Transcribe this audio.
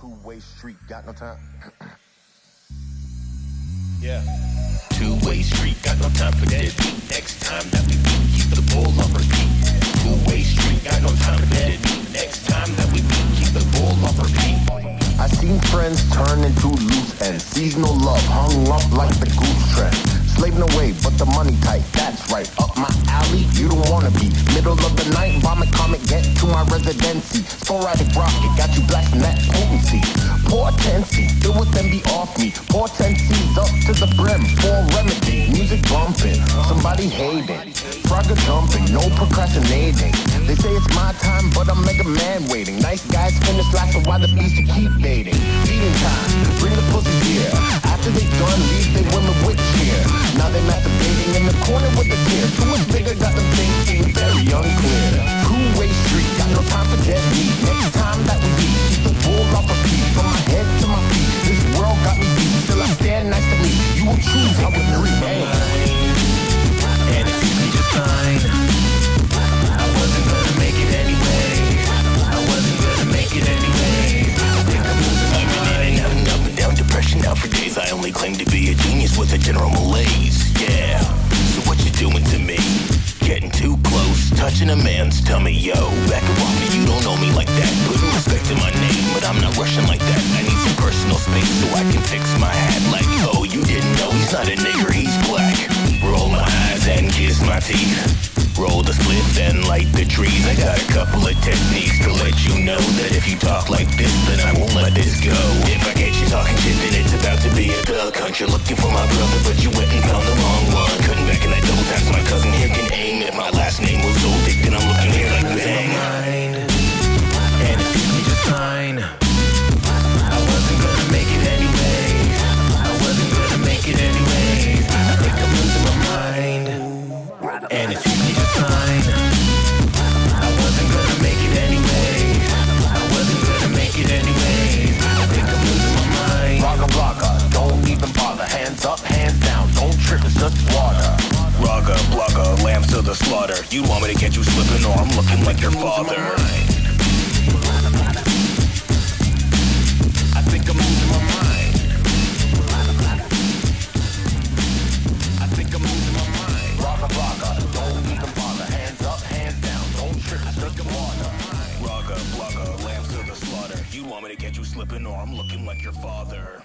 Two-way street, got no time. Yeah. Two-way street, got no time for that. Next time that we meet, keep the ball on repeat. Two-way street, got no time for that. Next time that we meet, keep the ball on repeat. I seen friends turn into loose ends. Seasonal love hung up like the goose trend. Slaving away, but the money tight. That's right. Up my alley, you don't wanna be. Middle of the night, vomit comet, get to my residency. Sporadic rocket, got you blasting that potency. Pour tendency, it would then be off me. Pour tendencies up to the brim. For remedy, music bumping. Somebody hating. Frogger jumping, no procrastinating. They say it's my time, but I'm mega man waiting. Nice guys finish last, so why the beast keep dating? I wasn't gonna make it anyway. I wasn't gonna make it anyway. I think I'm losing. Up and down depression now for days. I only claim to be a genius with a general malaise. Yeah. So what you doing to me? Getting too close, touching a man's tummy, yo. You don't know me like that. Putting respect to my name, but I'm not rushing like that. I need some personal space so I can fix my hat. Not a nigger, he's black. Roll my eyes and kiss my teeth. Roll the split, then light the trees. I got a couple of techniques to let you know that if you talk like this, then I won't let this go. If I get you talking shit, then it's about to be a thug hunt. You're looking for Blugga, lambs to the slaughter. You want me to get you slipping, or I'm looking like your father. I think I'm losing my mind. I think I'm losing my mind. Don't even bother. Hands up, hands down, don't trip, lambs to the slaughter. You want me to get you slipping, or I'm looking like your father.